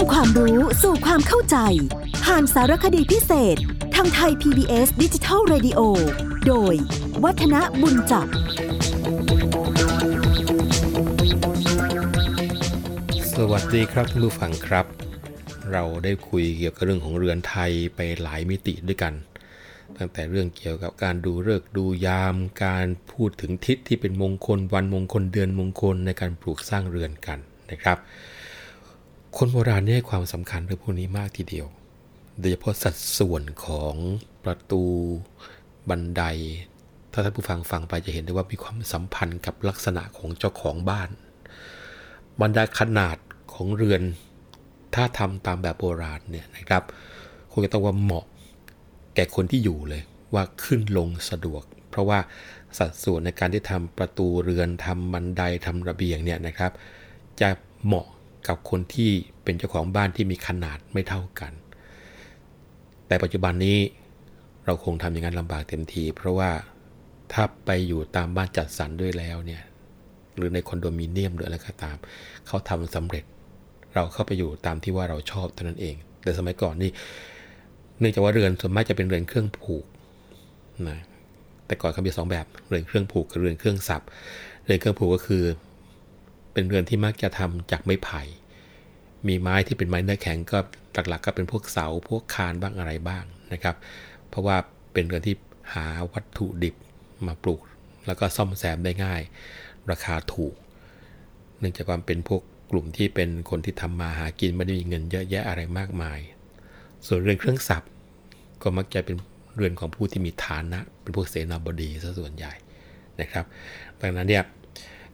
ำความรู้สู่ความเข้าใจ ผ่านสารคดีพิเศษ ทางไทย PBS ดิจิทัล Radio โดย วัฒนบุญจับ สวัสดีครับผู้ฟังครับ เราได้คุยเกี่ยวกับเรื่องของเรือนไทยไปหลายมิติด้วยกัน ตั้งแต่เรื่องเกี่ยวกับการดูฤกษ์ดูยาม การพูดถึงทิศที่เป็นมงคลวันมงคลเดือนมงคลในการปลูกสร้างเรือนกันนะครับ คนโบราณเนี่ยให้ความสำคัญเรื่องพวกนี้มากทีเดียว โดยเฉพาะสัดส่วนของประตูบันได ถ้าท่านผู้ฟังฟังไปจะเห็นได้ว่ามีความสัมพันธ์กับลักษณะของเจ้าของบ้าน บรรดาขนาดของเรือน ถ้าทำตามแบบโบราณเนี่ยนะครับคงจะต้องว่าเหมาะแก่คนที่อยู่เลยว่าขึ้นลงสะดวก เพราะว่าสัดส่วนในการที่ทำประตูเรือนทำบันไดทำระเบียงเนี่ยนะครับ จะเหมาะ กับคนที่เป็นเจ้าของบ้านที่มีขนาดไม่เท่ากัน แต่ปัจจุบันนี้เราคงทำอย่างนั้นลำบากเต็มที เพราะว่าถ้าไปอยู่ตามบ้านจัดสรรด้วยแล้วเนี่ยหรือในคอนโดมิเนียมหรืออะไรก็ตาม เขาทำสำเร็จ เราเข้าไปอยู่ตามที่ว่าเราชอบเท่านั้นเอง แต่สมัยก่อนนี่เนื่องจากว่าเรือนส่วนมากจะเป็นเรือนเครื่องผูกนะแต่ก่อนเขามีสองแบบเรือนเครื่องผูกกับเรือนเครื่องสับเรือนเครื่องผูกก็คือ เป็นเรือนที่มักจะทำจากไม้ไผ่ มีไม้ที่เป็นไม้เนื้อแข็งก็หลักๆ ก็เป็นพวกเสาพวกคานบ้างอะไรบ้างนะครับ เพราะว่าเป็นเรือนที่หาวัตถุดิบมาปลูก แล้วก็ซ่อมแซมได้ง่าย ราคาถูก เนื่องจากความเป็นพวกกลุ่มที่เป็นคนที่ทำมาหากินไม่ได้มีเงินเยอะแยะอะไรมากมาย ส่วนเรือนเครื่องสับก็มักจะเป็นเรือนของผู้ที่มีฐานะ เป็นพวกเสนาบดีซะส่วนใหญ่นะครับ ดังนั้นเนี่ย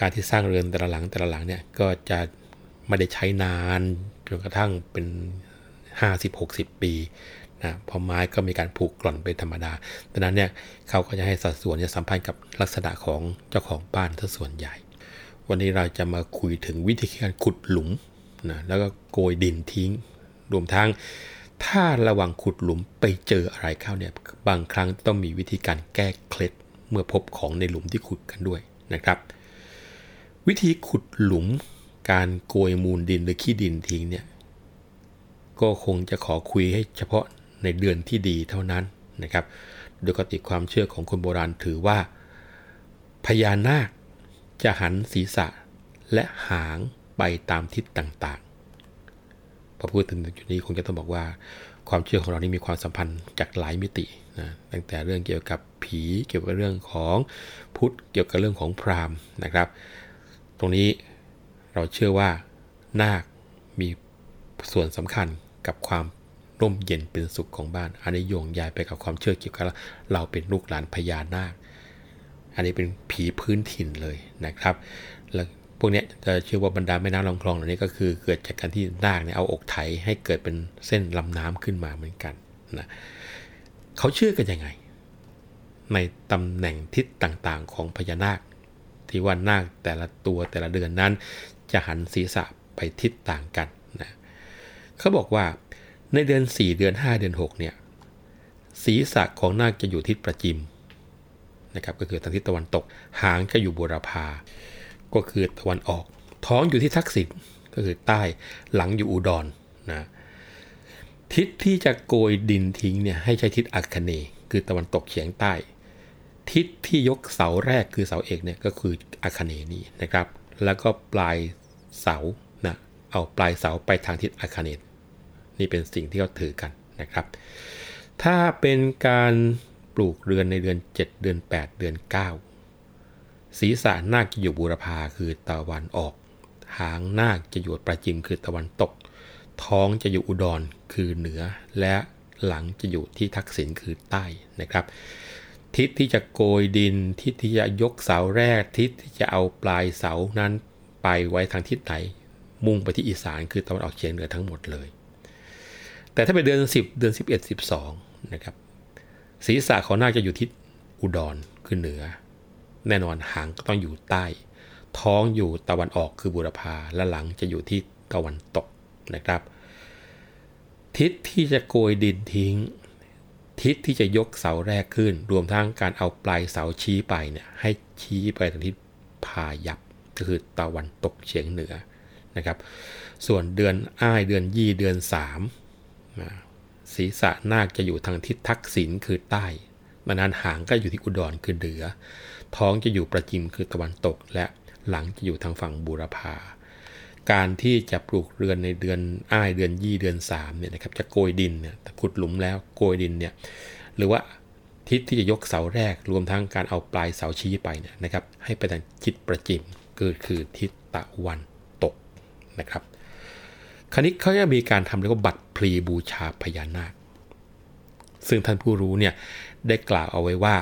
การที่สร้างเรือนแต่ละหลังแต่ละหลังเนี่ยก็จะไม่ได้ใช้นานจนกระทั่งเป็น 50-60 ปีนะพอไม้ก็มีการผูกกร่อนเป็นธรรมดาดังนั้นเนี่ยเขาก็จะให้สัดส่วนจะสัมพันธ์กับลักษณะของเจ้าของบ้านซะส่วนใหญ่ วันนี้เราจะมาคุยถึงวิธีการขุดหลุมนะแล้วก็โกยดินทิ้ง รวมทั้งถ้าระหว่างขุดหลุมไปเจออะไรเข้าเนี่ยบางครั้งต้องมีวิธีการแก้เคล็ดเมื่อพบของในหลุมที่ขุดกันด้วยนะครับ วิธีขุดหลุมการโกยมูลดินหรือขี้ดินทิ้งเนี่ยก็คงจะขอคุยให้เฉพาะในเดือนที่ดีเท่านั้นนะครับ โดยปกติความเชื่อของคนโบราณถือว่า พญานาคจะหันศีรษะและหางไปตามทิศต่างๆ พอพูดถึงจุดนี้คงจะต้องบอกว่า ความเชื่อของเรานี่มีความสัมพันธ์จากหลายมิตินะตั้งแต่เรื่องเกี่ยวกับผีเกี่ยวกับเรื่องของพุทธเกี่ยวกับเรื่องของพราหมณ์นะครับ ตรงนี้เราเชื่อว่านาคมีส่วนสำคัญกับความร่มเย็นเป็นสุขของบ้าน อันนี้โยงยายไปกับความเชื่อเกี่ยวกับเราเป็นลูกหลานพญานาค อันนี้เป็นผีพื้นถิ่นเลยนะครับ แล้วพวกนี้จะเชื่อว่าบรรดาแม่น้ำลำคลองเหล่านี้ก็คือเกิดจากการที่นาคเนี่ยเอาอกไถให้เกิดเป็นเส้นลำน้ำขึ้นมาเหมือนกันนะเขาเชื่อกันยังไง ในตำแหน่งทิศต่างๆ ของพญานาค ที่ว่านาคแต่ละตัวแต่ละเดือนนั้น จะหันศีรษะไปทิศต่างกันนะเขาบอกว่าในเดือน 4 เดือน 5 เดือน 6 เนี่ยศีรษะของนาคจะอยู่ทิศประจิมนะครับก็คือทางทิศตะวันตก หางจะอยู่บุรพา ก็คือตะวันออก ท้องอยู่ที่ทักษิณก็คือใต้หลังอยู่อุดรนะทิศที่จะโกยดินทิ้งเนี่ยให้ใช้ทิศอัคคเนย์คือตะวันตกเฉียงใต้ ทิศที่ยกเสาแรกคือเสาเอกเนี่ยก็คืออัคเนนี่นะครับ แล้วก็ปลายเสานะเอาปลายเสาไปทางทิศอัคเนย์นี่เป็นสิ่งที่เขาถือกันนะครับ ถ้าเป็นการปลูกเรือนในเดือน 7 เดือน 8 เดือน 9 ศีรษะนาคจะอยู่บูรพาคือตะวันออก หางนาคจะอยู่ประจิมคือตะวันตก ท้องจะอยู่อุดรคือเหนือ และหลังจะอยู่ที่ทักษิณคือใต้นะครับ ทิศที่จะโกยดิน ทิศที่จะยกเสาแรก ทิศที่จะเอาปลายเสานั้นไปไว้ทางทิศไหน มุ่งไปที่อีสานคือตะวันออกเฉียงเหนือทั้งหมดเลย แต่ถ้าเป็นเดือน 10 เดือน 11 12นะครับศีรษะของนาคจะอยู่ทิศอุดรคือเหนือ แน่นอนหางก็ต้องอยู่ใต้ ท้องอยู่ตะวันออกคือบุรพาและหลังจะอยู่ที่ตะวันตกนะครับ ทิศที่จะโกยดินทิ้ง ทิศที่จะยกเสาแรกขึ้น รวมทั้งการเอาปลายเสาชี้ไปเนี่ยให้ชี้ไปทางทิศพายับก็คือตะวันตกเฉียงเหนือนะครับ ส่วนเดือนอ้ายเดือนยี่เดือนสามศีรษะนาคจะอยู่ทางทิศทักษิณคือใต้มานานหางก็อยู่ที่อุดรคือเหนือ ท้องจะอยู่ประจิมคือตะวันตก และหลังจะอยู่ทางฝั่งบูรพา การที่จะปลูกเรือนในเดือนอ้ายเดือนยี่เดือน3เนี่ยนะครับจะโกยดินเนี่ยขุดหลุมแล้วโกยดินเนี่ยหรือว่าทิศที่จะยกเสาแรกรวมทั้งการเอาปลายเสาชี้ไปเนี่ยนะครับให้ไปทางทิศประจิมเกิดคือทิศตะวันตกนะครับคราวนี้เขาจะมีการทำเรียกว่าบัตรพลีบูชาพญานาค ซึ่งท่านผู้รู้เนี่ยได้กล่าวเอาไว้ว่า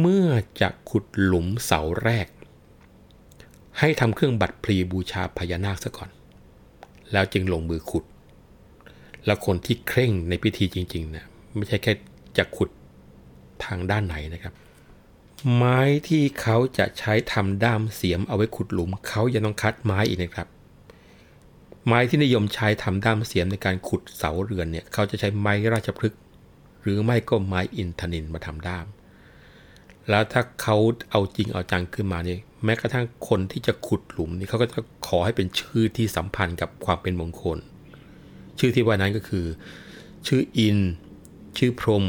เมื่อจะขุดหลุมเสาแรก ให้ทำเครื่องบัตรพลีบูชาพญานาคซะก่อน แล้วจึงลงมือขุด แล้วคนที่เคร่งในพิธีจริงๆเนะไม่ใช่แค่จะขุดทางด้านไหนนะครับ ไม้ที่เขาจะใช้ทำด้ามเสียมเอาไว้ขุดหลุม เขายังต้องคัดไม้อีกนะครับ ไม้ที่นิยมใช้ทำด้ามเสียมในการขุดเสาเรือนเนี่ยเขาจะใช้ไม้ราชพฤกษ์หรือไม่ก็ไม้อินทนินมาทำด้าม แล้วถ้าเขาเอาจริงเอาจังขึ้นมาเนี่ยแม้กระทั่งคนที่จะขุดหลุมนี่เขาก็จะขอให้เป็นชื่อที่สัมพันธ์กับความเป็นมงคล ชื่อที่ว่านั้นก็คือ ชื่ออิน ชื่อพรม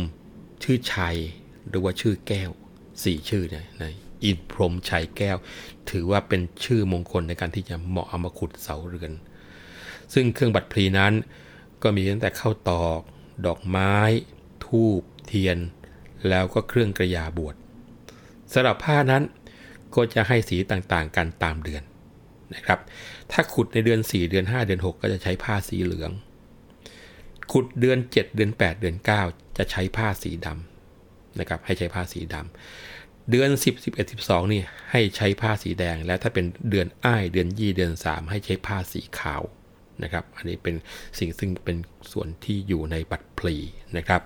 ชื่อชัย หรือว่าชื่อแก้วสี่ชื่อเนี่ยนะอินพรมชัยแก้ว ถือว่าเป็นชื่อมงคลในการที่จะเหมาะเอามาขุดเสาเรือน ซึ่งเครื่องบัตรพลีนั้น ก็มีตั้งแต่ข้าวตอก ดอกไม้ ทูบเทียน แล้วก็เครื่องกระยาบวช สำหรับผ้านั้นก็จะให้สีต่างๆ กันตามเดือนนะครับ ถ้าขุดในเดือน 4 เดือน 5 เดือน 6 ก็จะใช้ผ้าสีเหลือง ขุดเดือน 7 เดือน 8 เดือน 9 จะใช้ผ้าสีดำนะครับ ให้ใช้ผ้าสีดำเดือน 10 11 12 นี่ให้ใช้ผ้าสีแดง และถ้าเป็นเดือนอ้ายเดือนยี่เดือน 3 ให้ใช้ผ้าสีขาวนะครับ อันนี้เป็นสิ่งซึ่งเป็นส่วนที่อยู่ในบัตรพลีนะครับ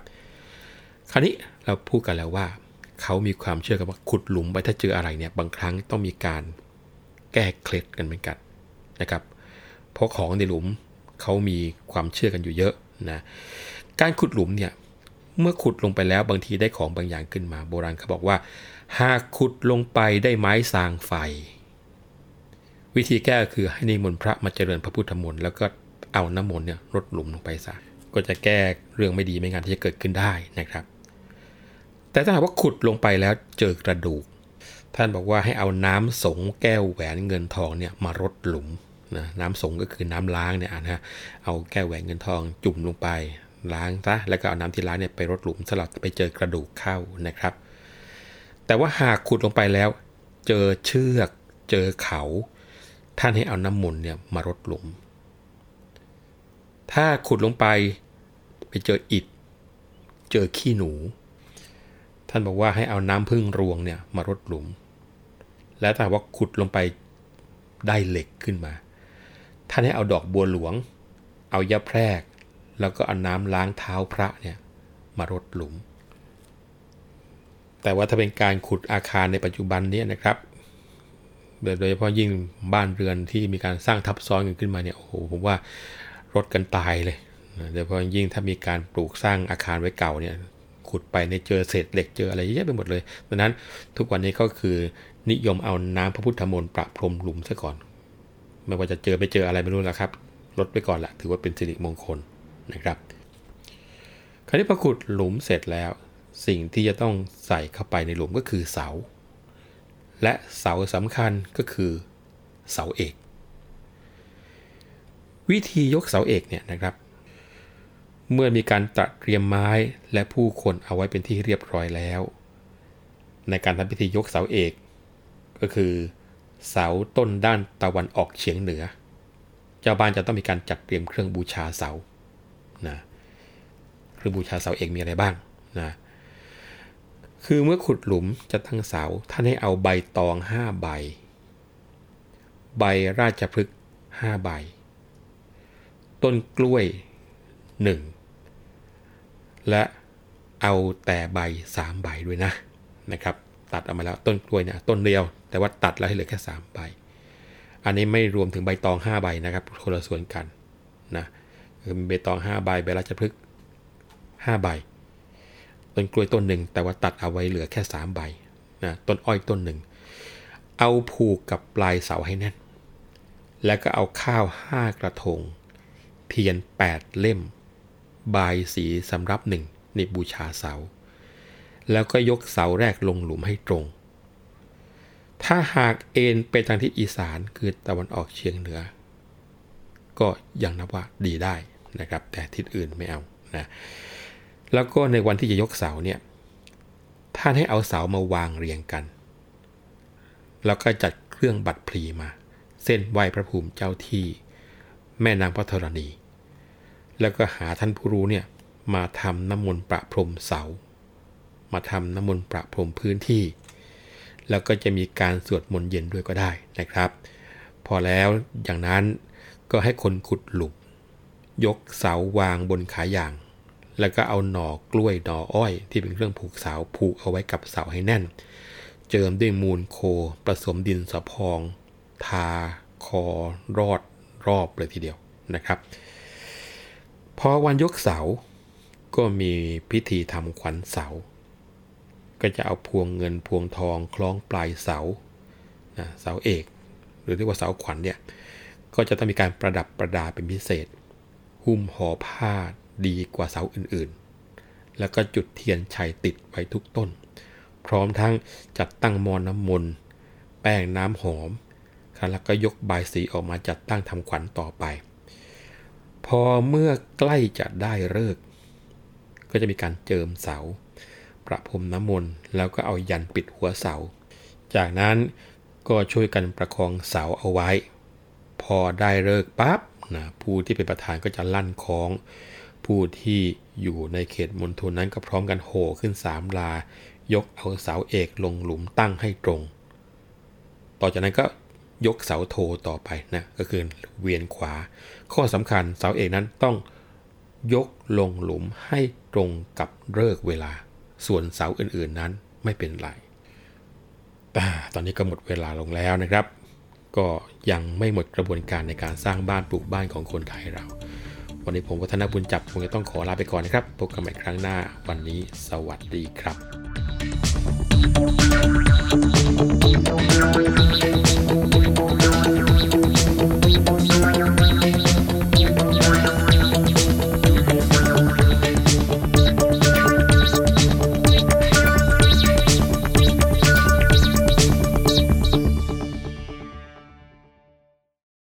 คราวนี้เราพูดกันแล้วว่า เขามีความเชื่อกันว่าขุดหลุมไปถ้าเจออะไรเนี่ยบางครั้งต้องมีการแก้เคล็ดกันเหมือนกันนะครับ เพราะของในหลุมเขามีความเชื่อกันอยู่เยอะนะการขุดหลุมเนี่ยเมื่อขุดลงไปแล้วบางทีได้ของบางอย่างขึ้นมา โบราณเขาบอกว่า หากขุดลงไปได้ไม้สางไฟ วิธีแก้คือให้นิมนต์พระมาเจริญพระพุทธมนต์แล้วก็เอาน้ำมนต์เนี่ยลดหลุมลงไปซะก็จะแก้เรื่องไม่ดีไม่งานที่จะเกิดขึ้นได้นะครับ แต่ถ้าหากว่าขุดลงไปแล้วเจอกระดูก ท่านบอกว่าให้เอาน้ำสงแก้วแหวนเงินทองเนี่ยมารดหลุมนะน้ำสงก็คือน้ำล้างเนี่ยนะเอาแก้วแหวนเงินทองจุ่มลงไปล้างซะแล้วก็เอาน้ำที่ล้างเนี่ยไปรดหลุมสลับไปเจอกระดูกเข้านะครับ แต่ว่าหากขุดลงไปแล้ว เจอเชือก เจอเขา ท่านให้เอาน้ำมนต์เนี่ยมารดหลุม ถ้าขุดลงไปไปเจออิฐ เจอขี้หนู ท่านบอกว่าให้เอาน้ำพึ่งรวงเนี่ยมารดหลุม แล้วถ้าว่าขุดลงไปได้เหล็กขึ้นมา ท่านให้เอาดอกบัวหลวง เอายาแพรก แล้วก็เอาน้ำล้างเท้าพระเนี่ยมารดหลุม แต่ว่าถ้าเป็นการขุดอาคารในปัจจุบันนี้นะครับโดยเฉพาะยิ่งบ้านเรือนที่มีการสร้างทับซ้อนกันขึ้นมาเนี่ยโอ้โหผมว่ารถกันตายเลยโดยเฉพาะยิ่งถ้ามีการปลูกสร้างอาคารไว้เก่าเนี่ย ขุดไปในเจอเศษเหล็กเจออะไรเยอะไปหมดเลยดังนั้นทุกวันนี้ก็คือนิยมเอาน้ำพระพุทธมนต์ประพรมหลุมซะก่อน ไม่ว่าจะเจอไม่เจออะไรไม่รู้แล้วครับ ลดไปก่อนละถือว่าเป็นสิริมงคลนะครับ คราวนี้พอขุดหลุมเสร็จแล้ว สิ่งที่จะต้องใส่เข้าไปในหลุมก็คือเสา และเสาสำคัญก็คือเสาเอก วิธียกเสาเอกเนี่ยนะครับ เมื่อมีการตัดเตรียมไม้และผู้คนเอาไว้เป็นที่เรียบร้อยแล้ว ในการทำพิธียกเสาเอก ก็คือ เสาต้นด้านตะวันออกเฉียงเหนือ เจ้าบ้านจะต้องมีการจัดเตรียมเครื่องบูชาเสานะเครื่องบูชาเสาเอกมีอะไรบ้างนะคือเมื่อขุดหลุมจะตั้งเสาท่านให้เอาใบตองห้าใบ ใบราชพฤกษ์ห้าใบ ต้นกล้วยหนึ่ง และเอาแต่ใบ3ใบด้วยนะนะครับตัดออกมาแล้วต้นกล้วยเนี่ยต้นเดียว แต่ว่าตัดแล้วให้เหลือแค่3ใบ อันนี้ไม่รวมถึงใบตอง 5 ใบนะครับคนละส่วนกันนะคือใบตอง 5 ใบใบราชพฤกษ์5ใบ ต้นกล้วยต้นหนึ่งแต่ว่าตัดเอาไว้เหลือแค่ 3 ใบนะต้นอ้อยต้นหนึ่งเอาผูกกับปลายเสาให้แน่น แล้วก็เอาข้าวห้ากระทง เทียน 8 เล่ม บายสีสำรับหนึ่งในบูชาเสา แล้วก็ยกเสาแรกลงหลุมให้ตรง ถ้าหากเอ็นไปทางทิศอีสานคือตะวันออกเฉียงเหนือ ก็ยังนับว่าดีได้นะครับ แต่ทิศอื่นไม่เอานะแล้วก็ในวันที่จะยกเสาเนี่ยท่านให้เอาเสามาวางเรียงกัน แล้วก็จัดเครื่องบัตรพลีมา เส้นไหวพระภูมิเจ้าที่ แม่นางพระธรณี แล้วก็หาท่านผู้รู้เนี่ยมาทำน้ำมนต์ประพรมเสา มาทำน้ำมนต์ประพรมพื้นที่ แล้วก็จะมีการสวดมนต์เย็นด้วยก็ได้นะครับ พอแล้วอย่างนั้นก็ให้คนขุดหลุมยกเสาวางบนขาอย่าง แล้วก็เอาหน่อกล้วยหน่ออ้อย ที่เป็นเครื่องผูกเสาผูกเอาไว้กับเสาให้แน่น เจิมด้วยมูลโคผสมดินสะพอง ทา คอ รอด รอบเลยทีเดียวนะครับ พอวันยกเสาก็มีพิธีทำขวัญเสา ก็จะเอาพวงเงินพวงทองคล้องปลายเสานะเสาเอก หรือเรียกว่าเสาขวัญเนี่ย ก็จะต้องมีการประดับประดาเป็นพิเศษ หุ้มห่อผ้าดีกว่าเสาอื่นๆ แล้วก็จุดเทียนชัยติดไว้ทุกต้น พร้อมทั้งจัดตั้งมอน้ำมนต์แป้งน้ำหอมแล้วก็ยกใบสีออกมาจัดตั้งทำขวัญต่อไป พอเมื่อใกล้จะได้เลิก ก็จะมีการเจิมเสา ประพรมน้ำมนต์แล้วก็เอายันปิดหัวเสา จากนั้นก็ช่วยกันประคองเสาเอาไว้ พอได้เลิกปั๊บนะผู้ที่เป็นประธานก็จะลั่นคล้อง ผู้ที่อยู่ในเขตมณฑลนั้นก็พร้อมกันโห่ขึ้นสามลายกเอาเสาเอกลงหลุมตั้งให้ตรง ต่อจากนั้นก็ ยกเสาโทต่อไปนะก็คือเวียนขวา ข้อสำคัญเสาเอกนั้นต้องยกลงหลุมให้ตรงกับเลิกเวลา ส่วนเสาอื่นๆนั้นไม่เป็นไรตอนนี้ก็หมดเวลาลงแล้วนะครับ ก็ยังไม่หมดกระบวนการในการสร้างบ้านปลูกบ้านของคนไทยเรา วันนี้ผมวัฒนบุญจับคงจะต้องขอลาไปก่อนนะครับพบกันใหม่ครั้งหน้าวันนี้สวัสดีครับ